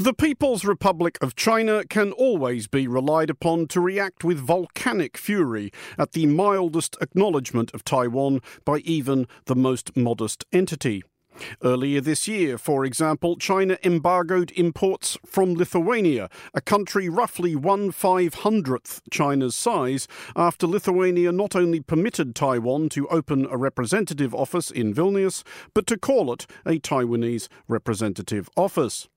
The People's Republic of China can always be relied upon to react with volcanic fury at the mildest acknowledgement of Taiwan by even the most modest entity. Earlier this year, for example, China embargoed imports from Lithuania, a country roughly one five hundredth China's size, after Lithuania not only permitted Taiwan to open a representative office in Vilnius, but to call it a Taiwanese representative office.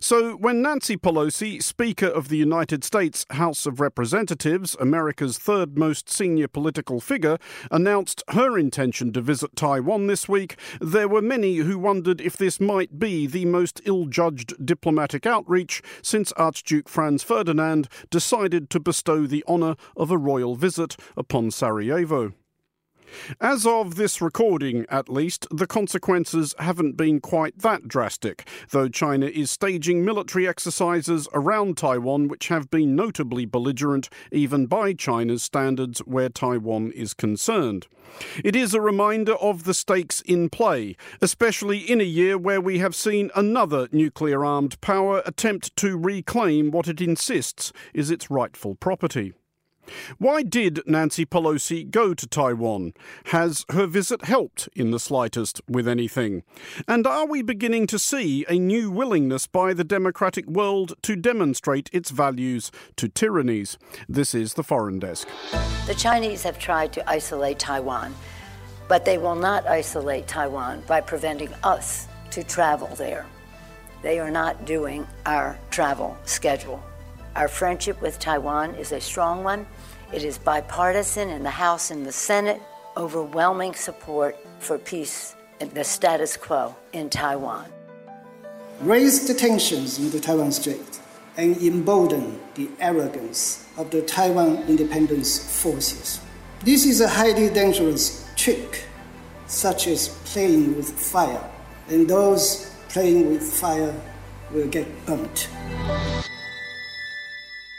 So, when Nancy Pelosi, Speaker of the United States House of Representatives, America's third most senior political figure, announced her intention to visit Taiwan this week, there were many who wondered if this might be the most ill judged diplomatic outreach since Archduke Franz Ferdinand decided to bestow the honour of a royal visit upon Sarajevo. As of this recording, at least, the consequences haven't been quite that drastic, though China is staging military exercises around Taiwan which have been notably belligerent even by China's standards where Taiwan is concerned. It is a reminder of the stakes in play, especially in a year where we have seen another nuclear armed power attempt to reclaim what it insists is its rightful property. Why did Nancy Pelosi go to Taiwan? Has her visit helped in the slightest with anything? And are we beginning to see a new willingness by the democratic world to demonstrate its values to tyrannies? This is the Foreign Desk. The Chinese have tried to isolate Taiwan, but they will not isolate Taiwan by preventing us to travel there. They are not doing our travel schedule. Our friendship with Taiwan is a strong one. It is bipartisan in the House and the Senate, overwhelming support for peace and the status quo in Taiwan. Raise the tensions in the Taiwan Strait and embolden the arrogance of the Taiwan independence forces. This is a highly dangerous trick, such as playing with fire, and those playing with fire will get burnt.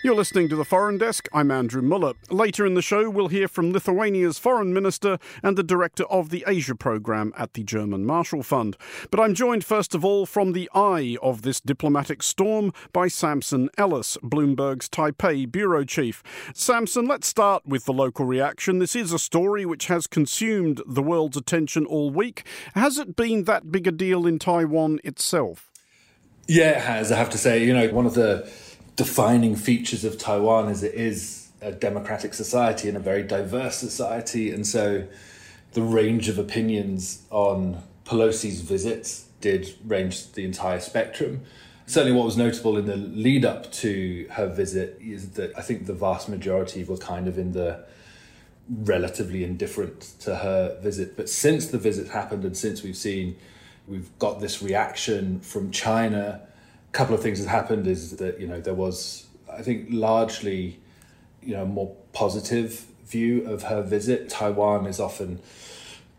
You're listening to the Foreign Desk. I'm Andrew Mueller. Later in the show, we'll hear from Lithuania's foreign minister and the director of the Asia programme at the German Marshall Fund. But I'm joined first of all from the eye of this diplomatic storm by Samson Ellis, Bloomberg's Taipei bureau chief. Samson, let's start with the local reaction. This is a story which has consumed the world's attention all week. Has it been that big a deal in Taiwan itself? Yeah, it has. I have to say, you know, one of the defining features of Taiwan is it is a democratic society and a very diverse society. And so the range of opinions on Pelosi's visits did range the entire spectrum. Certainly, what was notable in the lead up to her visit is that I think the vast majority were kind of in the relatively indifferent to her visit. But since the visit happened and since we've seen, we've got this reaction from China couple of things that happened is that you know there was I think largely you know more positive view of her visit. Taiwan is often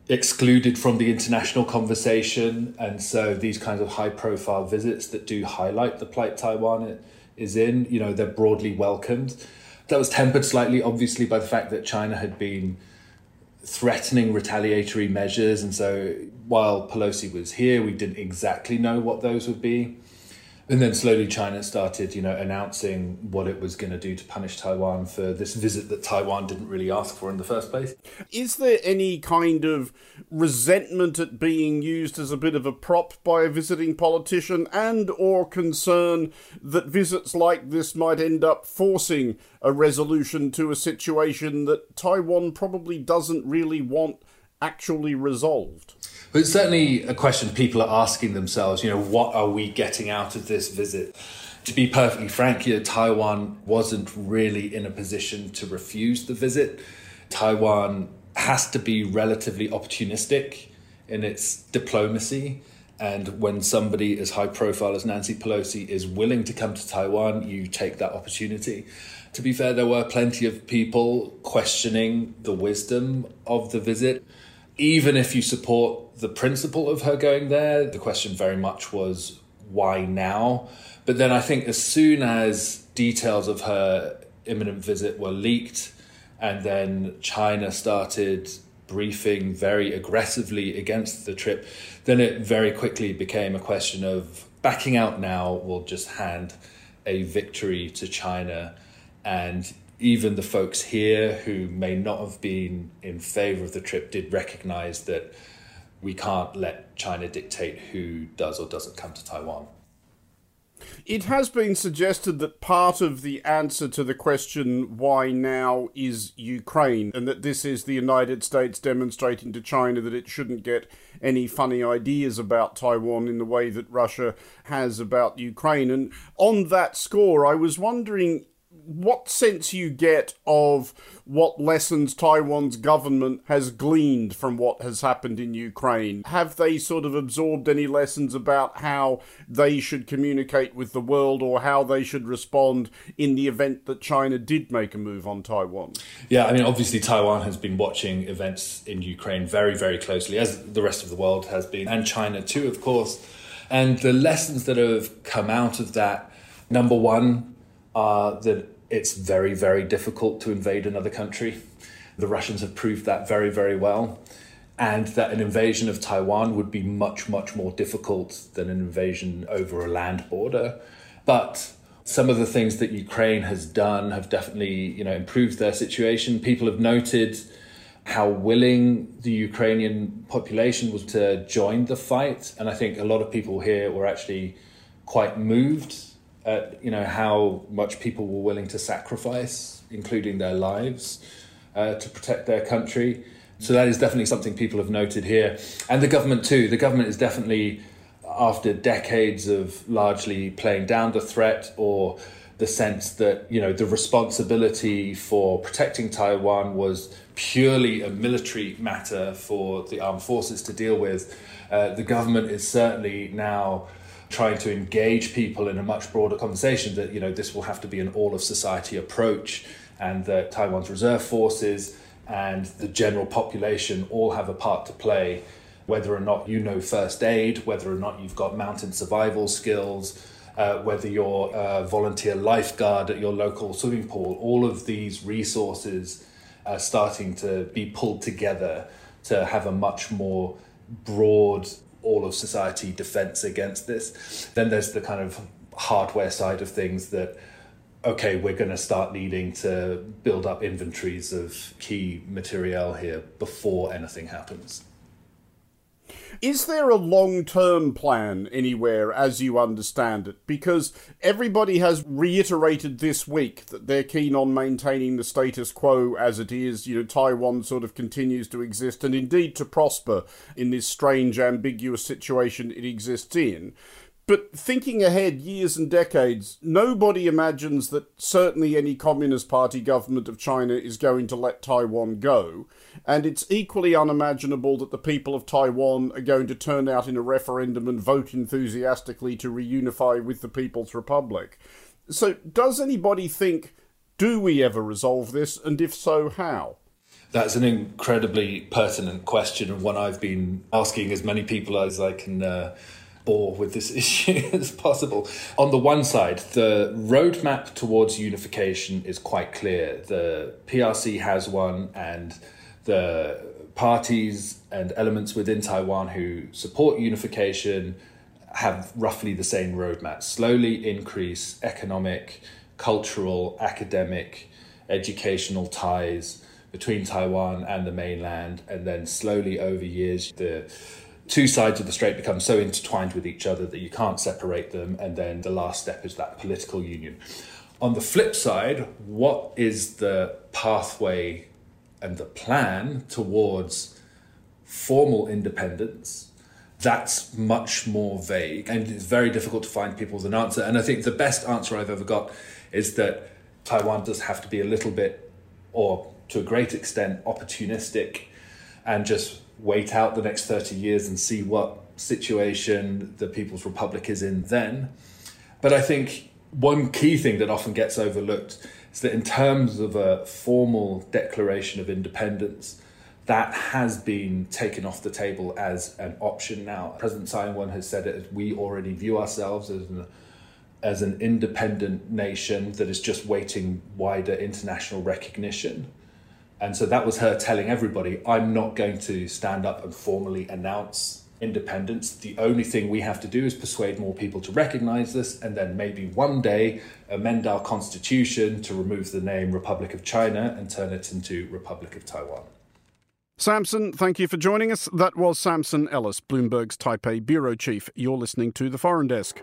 excluded from the international conversation, and so these kinds of high profile visits that do highlight the plight Taiwan is in, you know, they're broadly welcomed. That was tempered slightly, obviously, by the fact that China had been threatening retaliatory measures, and so while Pelosi was here, we didn't exactly know what those would be. And then slowly China started, you know, announcing what it was going to do to punish Taiwan for this visit that Taiwan didn't really ask for in the first place. Is there any kind of resentment at being used as a bit of a prop by a visiting politician and or concern that visits like this might end up forcing a resolution to a situation that Taiwan probably doesn't really want actually resolved? But it's certainly a question people are asking themselves, you know, what are we getting out of this visit? To be perfectly frank, you know, Taiwan wasn't really in a position to refuse the visit. Taiwan has to be relatively opportunistic in its diplomacy. And when somebody as high profile as Nancy Pelosi is willing to come to Taiwan, you take that opportunity. To be fair, there were plenty of people questioning the wisdom of the visit even if you support the principle of her going there, the question very much was why now? But then I think as soon as details of her imminent visit were leaked, and then China started briefing very aggressively against the trip, then it very quickly became a question of backing out now will just hand a victory to China. And even the folks here who may not have been in favor of the trip did recognize that we can't let China dictate who does or doesn't come to Taiwan. It has been suggested that part of the answer to the question why now is Ukraine, and that this is the United States demonstrating to China that it shouldn't get any funny ideas about Taiwan in the way that Russia has about Ukraine. And on that score, I was wondering what sense you get of what lessons Taiwan's government has gleaned from what has happened in Ukraine? Have they sort of absorbed any lessons about how they should communicate with the world or how they should respond in the event that China did make a move on Taiwan? Yeah, I mean, obviously, Taiwan has been watching events in Ukraine very, very closely, as the rest of the world has been, and China too, of course. And the lessons that have come out of that number one are that it's very, very difficult to invade another country. The Russians have proved that very, very well. And that an invasion of Taiwan would be much, much more difficult than an invasion over a land border. But some of the things that Ukraine has done have definitely, you know, improved their situation. People have noted how willing the Ukrainian population was to join the fight. And I think a lot of people here were actually quite moved at you know how much people were willing to sacrifice, including their lives, uh, to protect their country. So that is definitely something people have noted here, and the government too. The government is definitely, after decades of largely playing down the threat or the sense that you know the responsibility for protecting Taiwan was purely a military matter for the armed forces to deal with. Uh, the government is certainly now trying to engage people in a much broader conversation that you know this will have to be an all of society approach and that Taiwan's reserve forces and the general population all have a part to play whether or not you know first aid whether or not you've got mountain survival skills uh, whether you're a volunteer lifeguard at your local swimming pool. All of these resources are starting to be pulled together to have a much more broad all of society defense against this. Then there's the kind of hardware side of things that okay, we're going to start needing to build up inventories of key material here before anything happens. Is there a long term plan anywhere as you understand it? Because everybody has reiterated this week that they're keen on maintaining the status quo as it is. You know, Taiwan sort of continues to exist and indeed to prosper in this strange, ambiguous situation it exists in. But thinking ahead years and decades, nobody imagines that certainly any Communist Party government of China is going to let Taiwan go. And it's equally unimaginable that the people of Taiwan are going to turn out in a referendum and vote enthusiastically to reunify with the People's Republic. So, does anybody think, do we ever resolve this? And if so, how? That's an incredibly pertinent question, and one I've been asking as many people as I can. Uh, bore with this issue as possible. On the one side, the roadmap towards unification is quite clear. The PRC has one, and the parties and elements within Taiwan who support unification have roughly the same roadmap slowly increase economic, cultural, academic, educational ties between Taiwan and the mainland, and then slowly over years, the two sides of the strait become so intertwined with each other that you can't separate them, and then the last step is that political union. On the flip side, what is the pathway and the plan towards formal independence? That's much more vague, and it's very difficult to find people with an answer. And I think the best answer I've ever got is that Taiwan does have to be a little bit, or to a great extent, opportunistic and just wait out the next 30 years and see what situation the People's Republic is in then. But I think one key thing that often gets overlooked is that in terms of a formal declaration of independence, that has been taken off the table as an option now. President Ing-wen has said it, we already view ourselves as an, as an independent nation that is just waiting wider international recognition. And so that was her telling everybody, I'm not going to stand up and formally announce independence. The only thing we have to do is persuade more people to recognize this and then maybe one day amend our constitution to remove the name Republic of China and turn it into Republic of Taiwan. Samson, thank you for joining us. That was Samson Ellis, Bloomberg's Taipei bureau chief. You're listening to the Foreign Desk.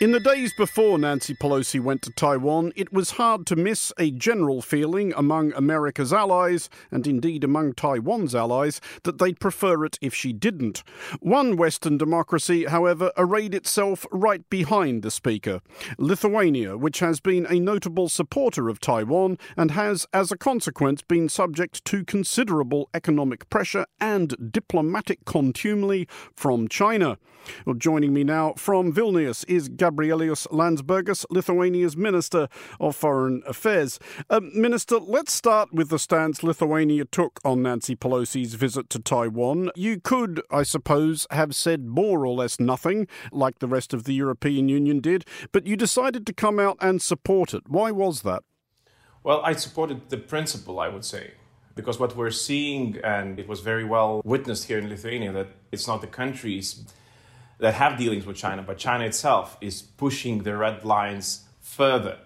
In the days before Nancy Pelosi went to Taiwan, it was hard to miss a general feeling among America's allies, and indeed among Taiwan's allies, that they'd prefer it if she didn't. One Western democracy, however, arrayed itself right behind the Speaker Lithuania, which has been a notable supporter of Taiwan and has, as a consequence, been subject to considerable economic pressure and diplomatic contumely from China. Well, joining me now from Vilnius is Gabrielius Landsbergis, Lithuania's Minister of Foreign Affairs. Uh, Minister, let's start with the stance Lithuania took on Nancy Pelosi's visit to Taiwan. You could, I suppose, have said more or less nothing, like the rest of the European Union did, but you decided to come out and support it. Why was that? Well, I supported the principle, I would say because what we're seeing, and it was very well witnessed here in Lithuania, that it's not the countries that have dealings with China, but China itself is pushing the red lines further.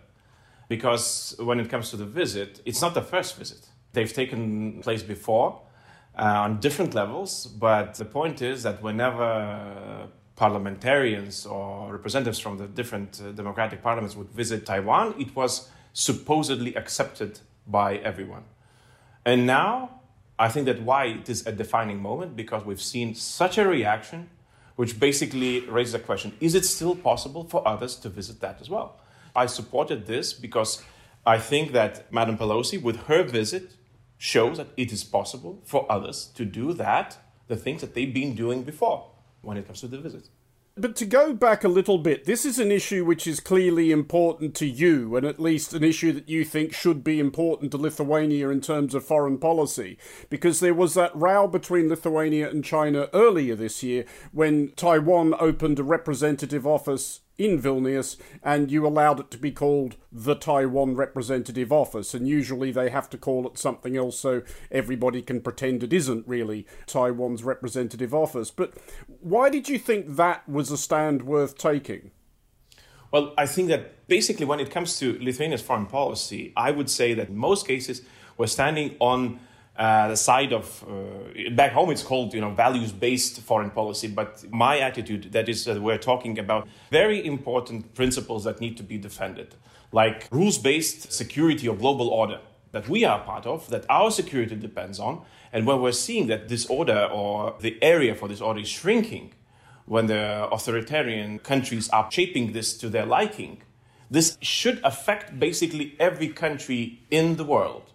Because when it comes to the visit, it's not the first visit. They've taken place before uh, on different levels, but the point is that whenever parliamentarians or representatives from the different uh, democratic parliaments would visit Taiwan, it was supposedly accepted by everyone. And now, I think that why it is a defining moment because we've seen such a reaction which basically raises the question is it still possible for others to visit that as well? I supported this because I think that Madam Pelosi, with her visit, shows that it is possible for others to do that, the things that they've been doing before when it comes to the visit. But to go back a little bit, this is an issue which is clearly important to you, and at least an issue that you think should be important to Lithuania in terms of foreign policy. Because there was that row between Lithuania and China earlier this year when Taiwan opened a representative office in Vilnius, and you allowed it to be called the Taiwan Representative Office. And usually they have to call it something else so everybody can pretend it isn't really Taiwan's representative office. But why did you think that was a stand worth taking? Well, I think that basically when it comes to Lithuania's foreign policy, I would say that in most cases we're standing on uh, the side of uh, back home it's called you know values based foreign policy but my attitude that is that we're talking about very important principles that need to be defended like rules based security or global order that we are part of that our security depends on and when we're seeing that this order or the area for this order is shrinking when the authoritarian countries are shaping this to their liking this should affect basically every country in the world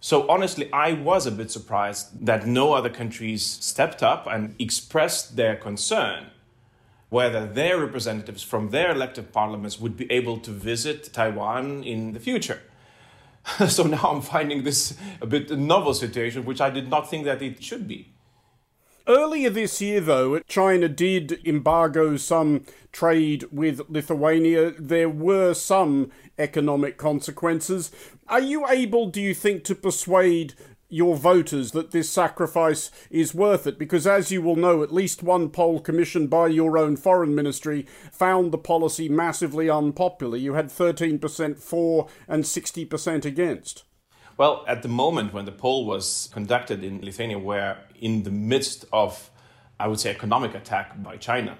so honestly, I was a bit surprised that no other countries stepped up and expressed their concern whether their representatives from their elected parliaments would be able to visit Taiwan in the future. so now I'm finding this a bit novel situation, which I did not think that it should be. Earlier this year, though, China did embargo some trade with Lithuania. There were some economic consequences. Are you able, do you think, to persuade your voters that this sacrifice is worth it? Because, as you will know, at least one poll commissioned by your own foreign ministry found the policy massively unpopular. You had 13% for and 60% against. Well, at the moment when the poll was conducted in Lithuania, we're in the midst of, I would say, economic attack by China.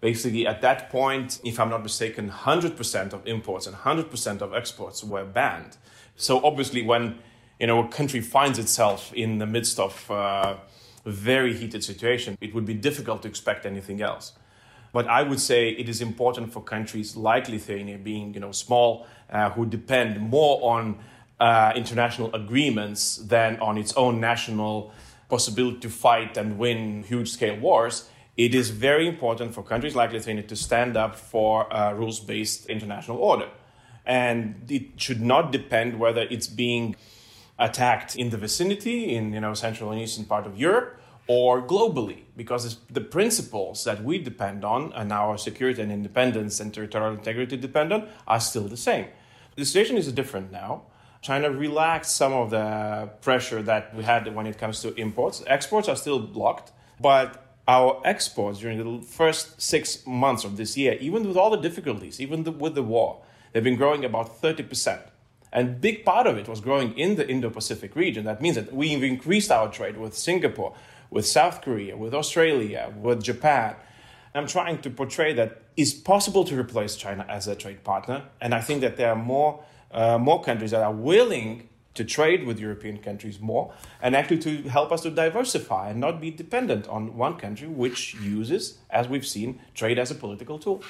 Basically, at that point, if I'm not mistaken, 100% of imports and 100% of exports were banned. So obviously, when you know a country finds itself in the midst of uh, a very heated situation, it would be difficult to expect anything else. But I would say it is important for countries like Lithuania, being you know small, uh, who depend more on uh, international agreements than on its own national possibility to fight and win huge scale wars, it is very important for countries like Lithuania to stand up for uh, a rules based international order. And it should not depend whether it's being attacked in the vicinity, in you know central and eastern part of Europe, or globally, because the principles that we depend on and our security and independence and territorial integrity depend on are still the same. The situation is different now. China relaxed some of the pressure that we had when it comes to imports. Exports are still blocked, but our exports during the first six months of this year, even with all the difficulties, even the, with the war, they've been growing about 30%. And big part of it was growing in the Indo-Pacific region. That means that we've increased our trade with Singapore, with South Korea, with Australia, with Japan. I'm trying to portray that it's possible to replace China as a trade partner. And I think that there are more, uh, more countries that are willing to trade with European countries more and actually to help us to diversify and not be dependent on one country which uses, as we've seen, trade as a political tool.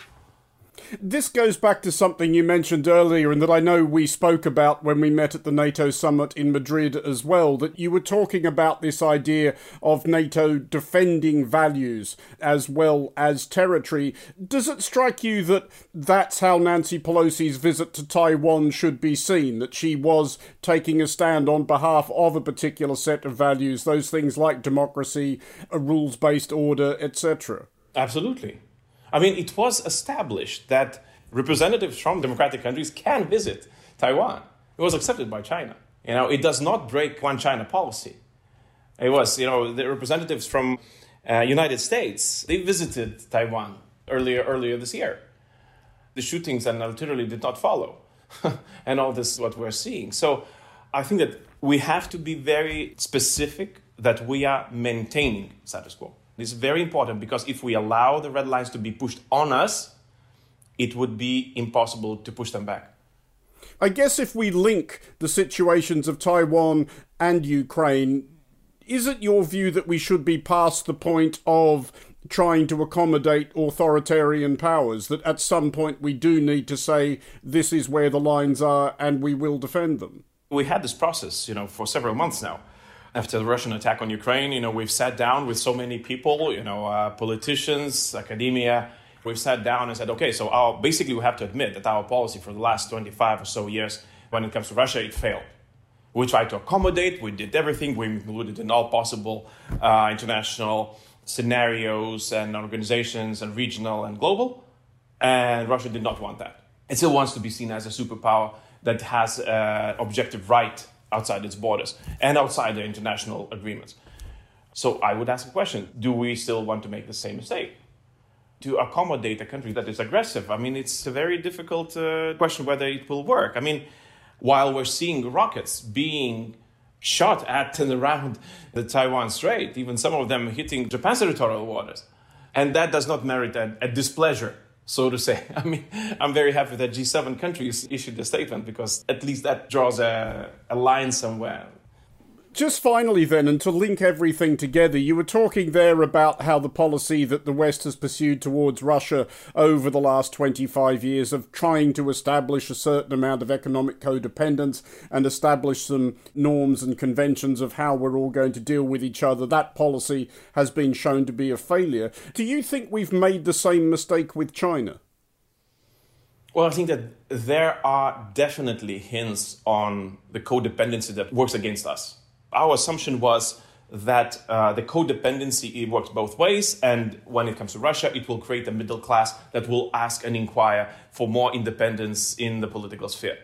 This goes back to something you mentioned earlier, and that I know we spoke about when we met at the NATO summit in Madrid as well. That you were talking about this idea of NATO defending values as well as territory. Does it strike you that that's how Nancy Pelosi's visit to Taiwan should be seen? That she was taking a stand on behalf of a particular set of values, those things like democracy, a rules based order, etc.? Absolutely. I mean, it was established that representatives from democratic countries can visit Taiwan. It was accepted by China. You know, it does not break one China policy. It was, you know, the representatives from uh, United States, they visited Taiwan earlier earlier this year. The shootings and literally did not follow. and all this is what we're seeing. So I think that we have to be very specific that we are maintaining status quo. This is very important because if we allow the red lines to be pushed on us, it would be impossible to push them back. I guess if we link the situations of Taiwan and Ukraine, is it your view that we should be past the point of trying to accommodate authoritarian powers? That at some point we do need to say this is where the lines are and we will defend them? We had this process, you know, for several months now after the Russian attack on Ukraine, you know, we've sat down with so many people, you know, uh, politicians, academia. We've sat down and said, okay, so our, basically we have to admit that our policy for the last 25 or so years, when it comes to Russia, it failed. We tried to accommodate, we did everything, we included in all possible uh, international scenarios and organizations and regional and global, and Russia did not want that. It still wants to be seen as a superpower that has uh, objective right outside its borders and outside the international agreements. So I would ask a question do we still want to make the same mistake? To accommodate a country that is aggressive? I mean, it's a very difficult uh, question whether it will work. I mean, while we're seeing rockets being shot at and around the Taiwan Strait, even some of them hitting Japan's territorial waters, and that does not merit a, a displeasure so to say. I mean, I'm very happy that G7 countries issued a statement because at least that draws a, a line somewhere. Just finally, then, and to link everything together, you were talking there about how the policy that the West has pursued towards Russia over the last 25 years of trying to establish a certain amount of economic codependence and establish some norms and conventions of how we're all going to deal with each other, that policy has been shown to be a failure. Do you think we've made the same mistake with China? Well, I think that there are definitely hints on the codependency that works against us our assumption was that uh, the codependency works both ways, and when it comes to Russia, it will create a middle class that will ask and inquire for more independence in the political sphere.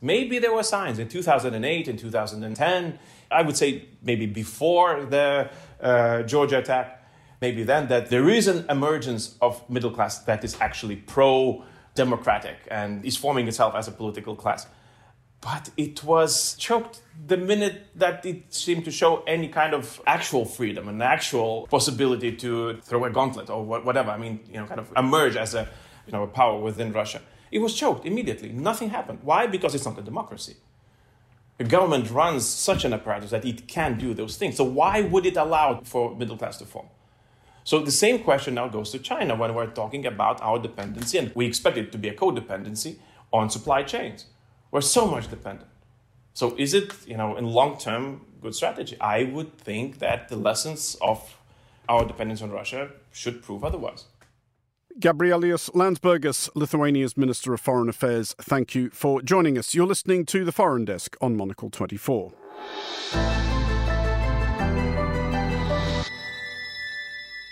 Maybe there were signs in 2008 and 2010, I would say maybe before the uh, Georgia attack, maybe then, that there is an emergence of middle class that is actually pro democratic and is forming itself as a political class but it was choked the minute that it seemed to show any kind of actual freedom, an actual possibility to throw a gauntlet or whatever. I mean, you know, kind of emerge as a, you know, a power within Russia. It was choked immediately. Nothing happened. Why? Because it's not a democracy. The government runs such an apparatus that it can do those things. So why would it allow for middle class to form? So the same question now goes to China when we're talking about our dependency, and we expect it to be a codependency on supply chains. We're so much dependent. So is it, you know, in long term good strategy? I would think that the lessons of our dependence on Russia should prove otherwise. Gabrielius Landsbergis, Lithuania's Minister of Foreign Affairs, thank you for joining us. You're listening to the Foreign Desk on Monocle 24.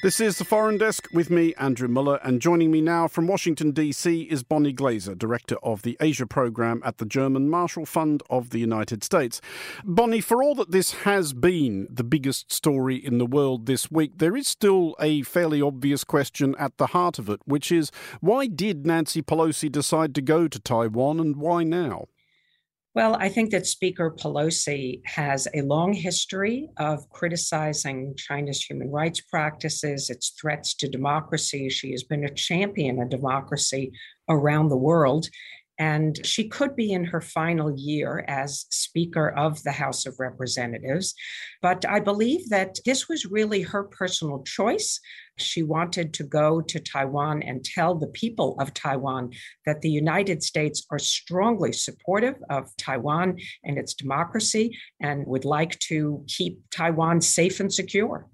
This is the Foreign Desk with me, Andrew Mueller, and joining me now from Washington, D.C. is Bonnie Glaser, Director of the Asia Programme at the German Marshall Fund of the United States. Bonnie, for all that this has been the biggest story in the world this week, there is still a fairly obvious question at the heart of it, which is why did Nancy Pelosi decide to go to Taiwan and why now? Well, I think that Speaker Pelosi has a long history of criticizing China's human rights practices, its threats to democracy. She has been a champion of democracy around the world. And she could be in her final year as Speaker of the House of Representatives. But I believe that this was really her personal choice. She wanted to go to Taiwan and tell the people of Taiwan that the United States are strongly supportive of Taiwan and its democracy and would like to keep Taiwan safe and secure.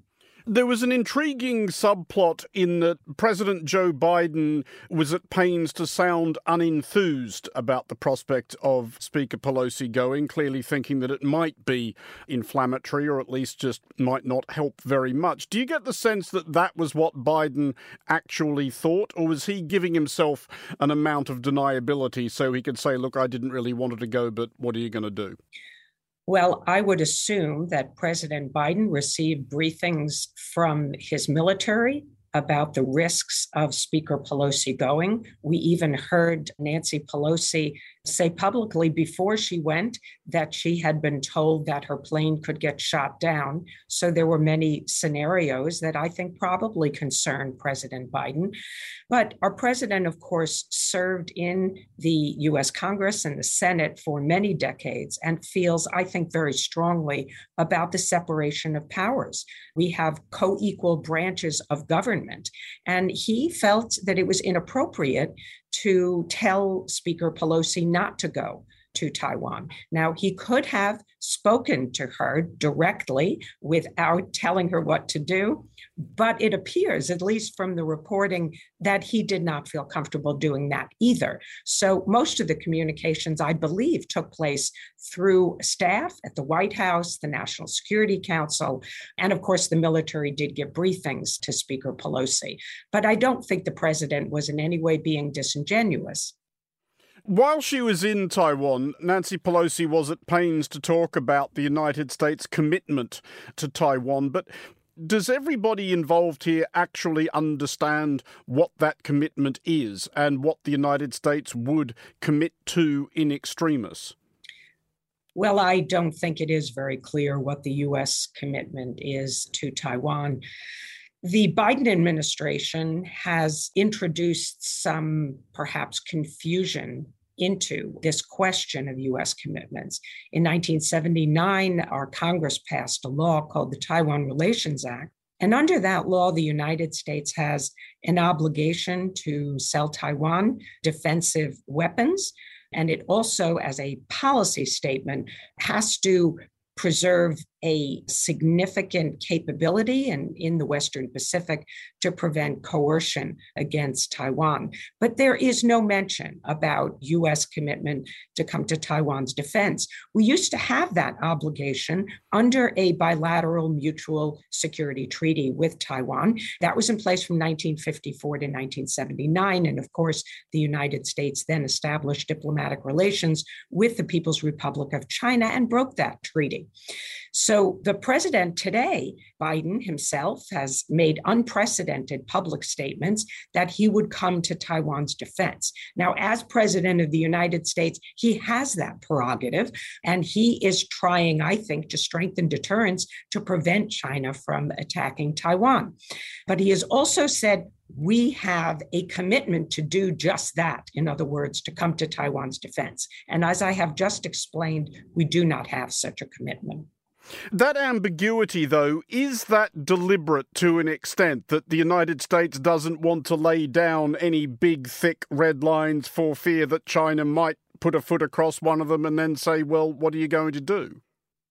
There was an intriguing subplot in that President Joe Biden was at pains to sound unenthused about the prospect of Speaker Pelosi going, clearly thinking that it might be inflammatory or at least just might not help very much. Do you get the sense that that was what Biden actually thought, or was he giving himself an amount of deniability so he could say, look, I didn't really want her to go, but what are you going to do? Well, I would assume that President Biden received briefings from his military about the risks of Speaker Pelosi going. We even heard Nancy Pelosi say publicly before she went that she had been told that her plane could get shot down. So there were many scenarios that I think probably concerned President Biden. But our president, of course, served in the US Congress and the Senate for many decades and feels, I think, very strongly about the separation of powers. We have co equal branches of government. And he felt that it was inappropriate to tell Speaker Pelosi not to go to Taiwan. Now, he could have spoken to her directly without telling her what to do, but it appears, at least from the reporting, that he did not feel comfortable doing that either. So, most of the communications, I believe, took place through staff at the White House, the National Security Council, and of course, the military did give briefings to Speaker Pelosi. But I don't think the president was in any way being disingenuous. While she was in Taiwan, Nancy Pelosi was at pains to talk about the United States' commitment to Taiwan. But does everybody involved here actually understand what that commitment is and what the United States would commit to in extremis? Well, I don't think it is very clear what the U.S. commitment is to Taiwan. The Biden administration has introduced some perhaps confusion into this question of US commitments. In 1979, our Congress passed a law called the Taiwan Relations Act. And under that law, the United States has an obligation to sell Taiwan defensive weapons. And it also, as a policy statement, has to preserve a significant capability in, in the Western Pacific to prevent coercion against Taiwan. But there is no mention about US commitment to come to Taiwan's defense. We used to have that obligation under a bilateral mutual security treaty with Taiwan. That was in place from 1954 to 1979. And of course, the United States then established diplomatic relations with the People's Republic of China and broke that treaty. So the president today, Biden himself, has made unprecedented public statements that he would come to Taiwan's defense. Now, as president of the United States, he has that prerogative, and he is trying, I think, to strengthen deterrence to prevent China from attacking Taiwan. But he has also said, we have a commitment to do just that. In other words, to come to Taiwan's defense. And as I have just explained, we do not have such a commitment. That ambiguity, though, is that deliberate to an extent that the United States doesn't want to lay down any big, thick red lines for fear that China might put a foot across one of them and then say, well, what are you going to do?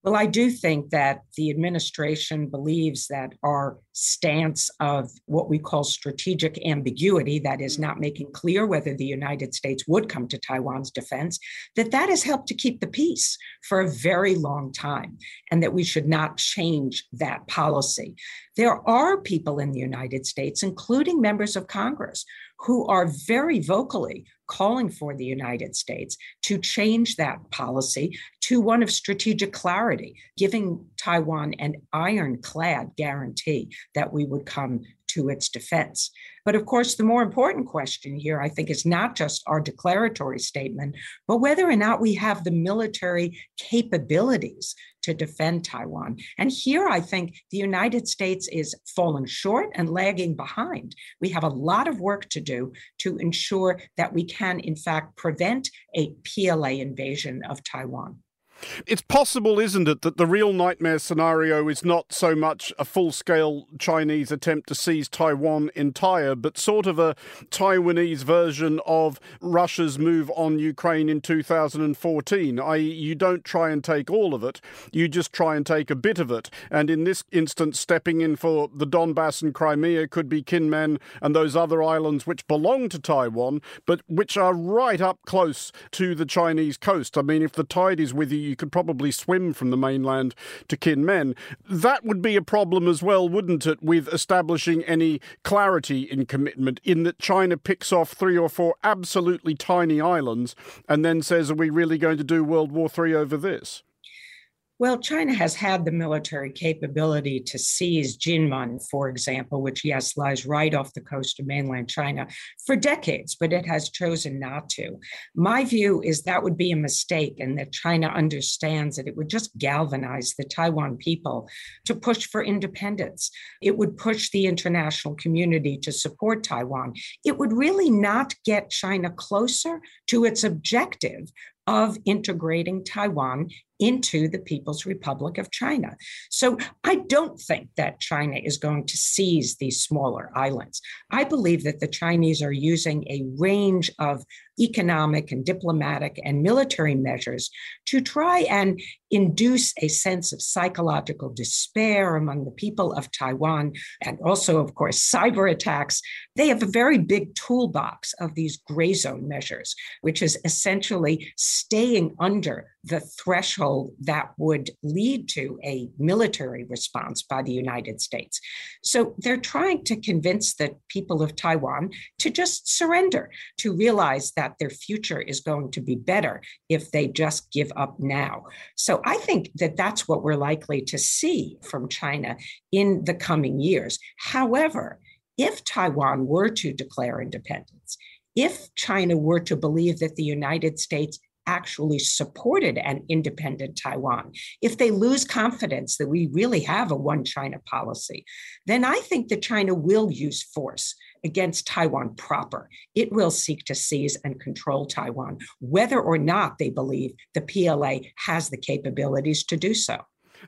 Well, I do think that the administration believes that our stance of what we call strategic ambiguity, that is, mm. not making clear whether the United States would come to Taiwan's defense, that that has helped to keep the peace for a very long time, and that we should not change that policy. There are people in the United States, including members of Congress, who are very vocally calling for the United States to change that policy to one of strategic clarity, giving Taiwan an ironclad guarantee that we would come to its defense. But of course, the more important question here, I think, is not just our declaratory statement, but whether or not we have the military capabilities to defend Taiwan. And here, I think the United States is falling short and lagging behind. We have a lot of work to do to ensure that we can, in fact, prevent a PLA invasion of Taiwan. It's possible, isn't it, that the real nightmare scenario is not so much a full scale Chinese attempt to seize Taiwan entire, but sort of a Taiwanese version of Russia's move on Ukraine in 2014, i.e., you don't try and take all of it, you just try and take a bit of it. And in this instance, stepping in for the Donbass and Crimea could be Kinmen and those other islands which belong to Taiwan, but which are right up close to the Chinese coast. I mean, if the tide is with you, you could probably swim from the mainland to Kinmen. That would be a problem as well, wouldn't it, with establishing any clarity in commitment, in that China picks off three or four absolutely tiny islands and then says, Are we really going to do World War III over this? Well, China has had the military capability to seize Jinmen, for example, which, yes, lies right off the coast of mainland China for decades, but it has chosen not to. My view is that would be a mistake, and that China understands that it would just galvanize the Taiwan people to push for independence. It would push the international community to support Taiwan. It would really not get China closer to its objective of integrating Taiwan into the People's Republic of China. So I don't think that China is going to seize these smaller islands. I believe that the Chinese are using a range of economic and diplomatic and military measures to try and induce a sense of psychological despair among the people of Taiwan, and also, of course, cyber attacks. They have a very big toolbox of these gray zone measures, which is essentially staying under the threshold that would lead to a military response by the United States. So they're trying to convince the people of Taiwan to just surrender, to realize that their future is going to be better if they just give up now. So I think that that's what we're likely to see from China in the coming years. However, if Taiwan were to declare independence, if China were to believe that the United States actually supported an independent Taiwan, if they lose confidence that we really have a one China policy, then I think that China will use force against Taiwan proper. It will seek to seize and control Taiwan, whether or not they believe the PLA has the capabilities to do so.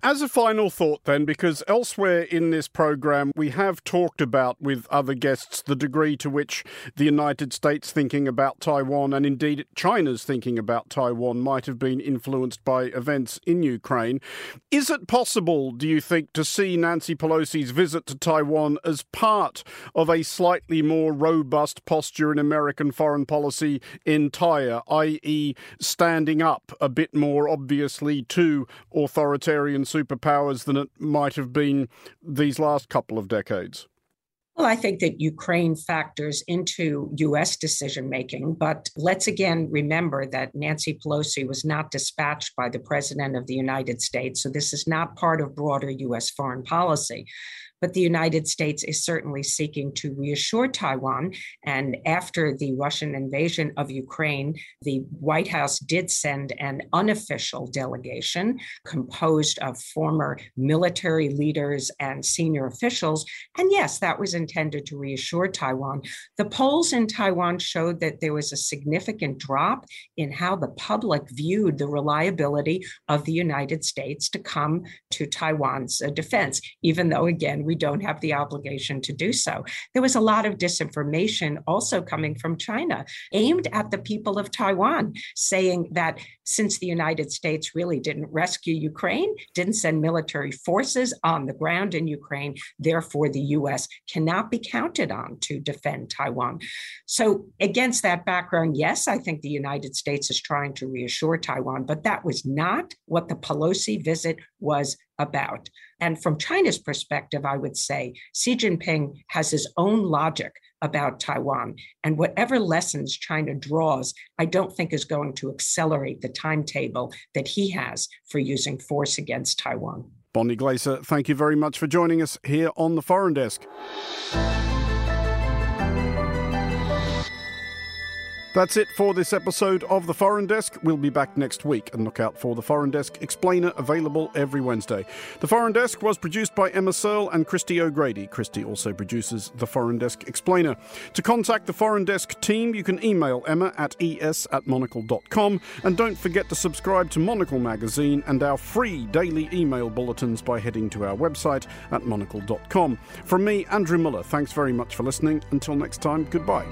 As a final thought, then, because elsewhere in this program we have talked about with other guests the degree to which the United States thinking about Taiwan and indeed China's thinking about Taiwan might have been influenced by events in Ukraine. Is it possible, do you think, to see Nancy Pelosi's visit to Taiwan as part of a slightly more robust posture in American foreign policy entire, i.e., standing up a bit more obviously to authoritarian superpowers than it might have been these last couple of decades? Well, I think that Ukraine factors into US decision making, but let's again remember that Nancy Pelosi was not dispatched by the President of the United States. So this is not part of broader US foreign policy. But the United States is certainly seeking to reassure Taiwan. And after the Russian invasion of Ukraine, the White House did send an unofficial delegation composed of former military leaders and senior officials. And yes, that was intended to reassure Taiwan. The polls in Taiwan showed that there was a significant drop in how the public viewed the reliability of the United States to come to Taiwan's uh, defense, even though, again, we don't have the obligation to do so. There was a lot of disinformation also coming from China aimed at the people of Taiwan, saying that since the United States really didn't rescue Ukraine, didn't send military forces on the ground in Ukraine, therefore the US cannot be counted on to defend Taiwan. So, against that background, yes, I think the United States is trying to reassure Taiwan, but that was not what the Pelosi visit was about. And from China's perspective, I would say Xi Jinping has his own logic about Taiwan. And whatever lessons China draws, I don't think is going to accelerate the timetable that he has for using force against Taiwan. Bonnie Glaser, thank you very much for joining us here on the Foreign Desk. That's it for this episode of The Foreign Desk. We'll be back next week and look out for The Foreign Desk Explainer available every Wednesday. The Foreign Desk was produced by Emma Searle and Christy O'Grady. Christy also produces The Foreign Desk Explainer. To contact the Foreign Desk team, you can email Emma at es at monocle.com and don't forget to subscribe to Monocle magazine and our free daily email bulletins by heading to our website at monocle.com. From me, Andrew Mueller, thanks very much for listening. Until next time, goodbye.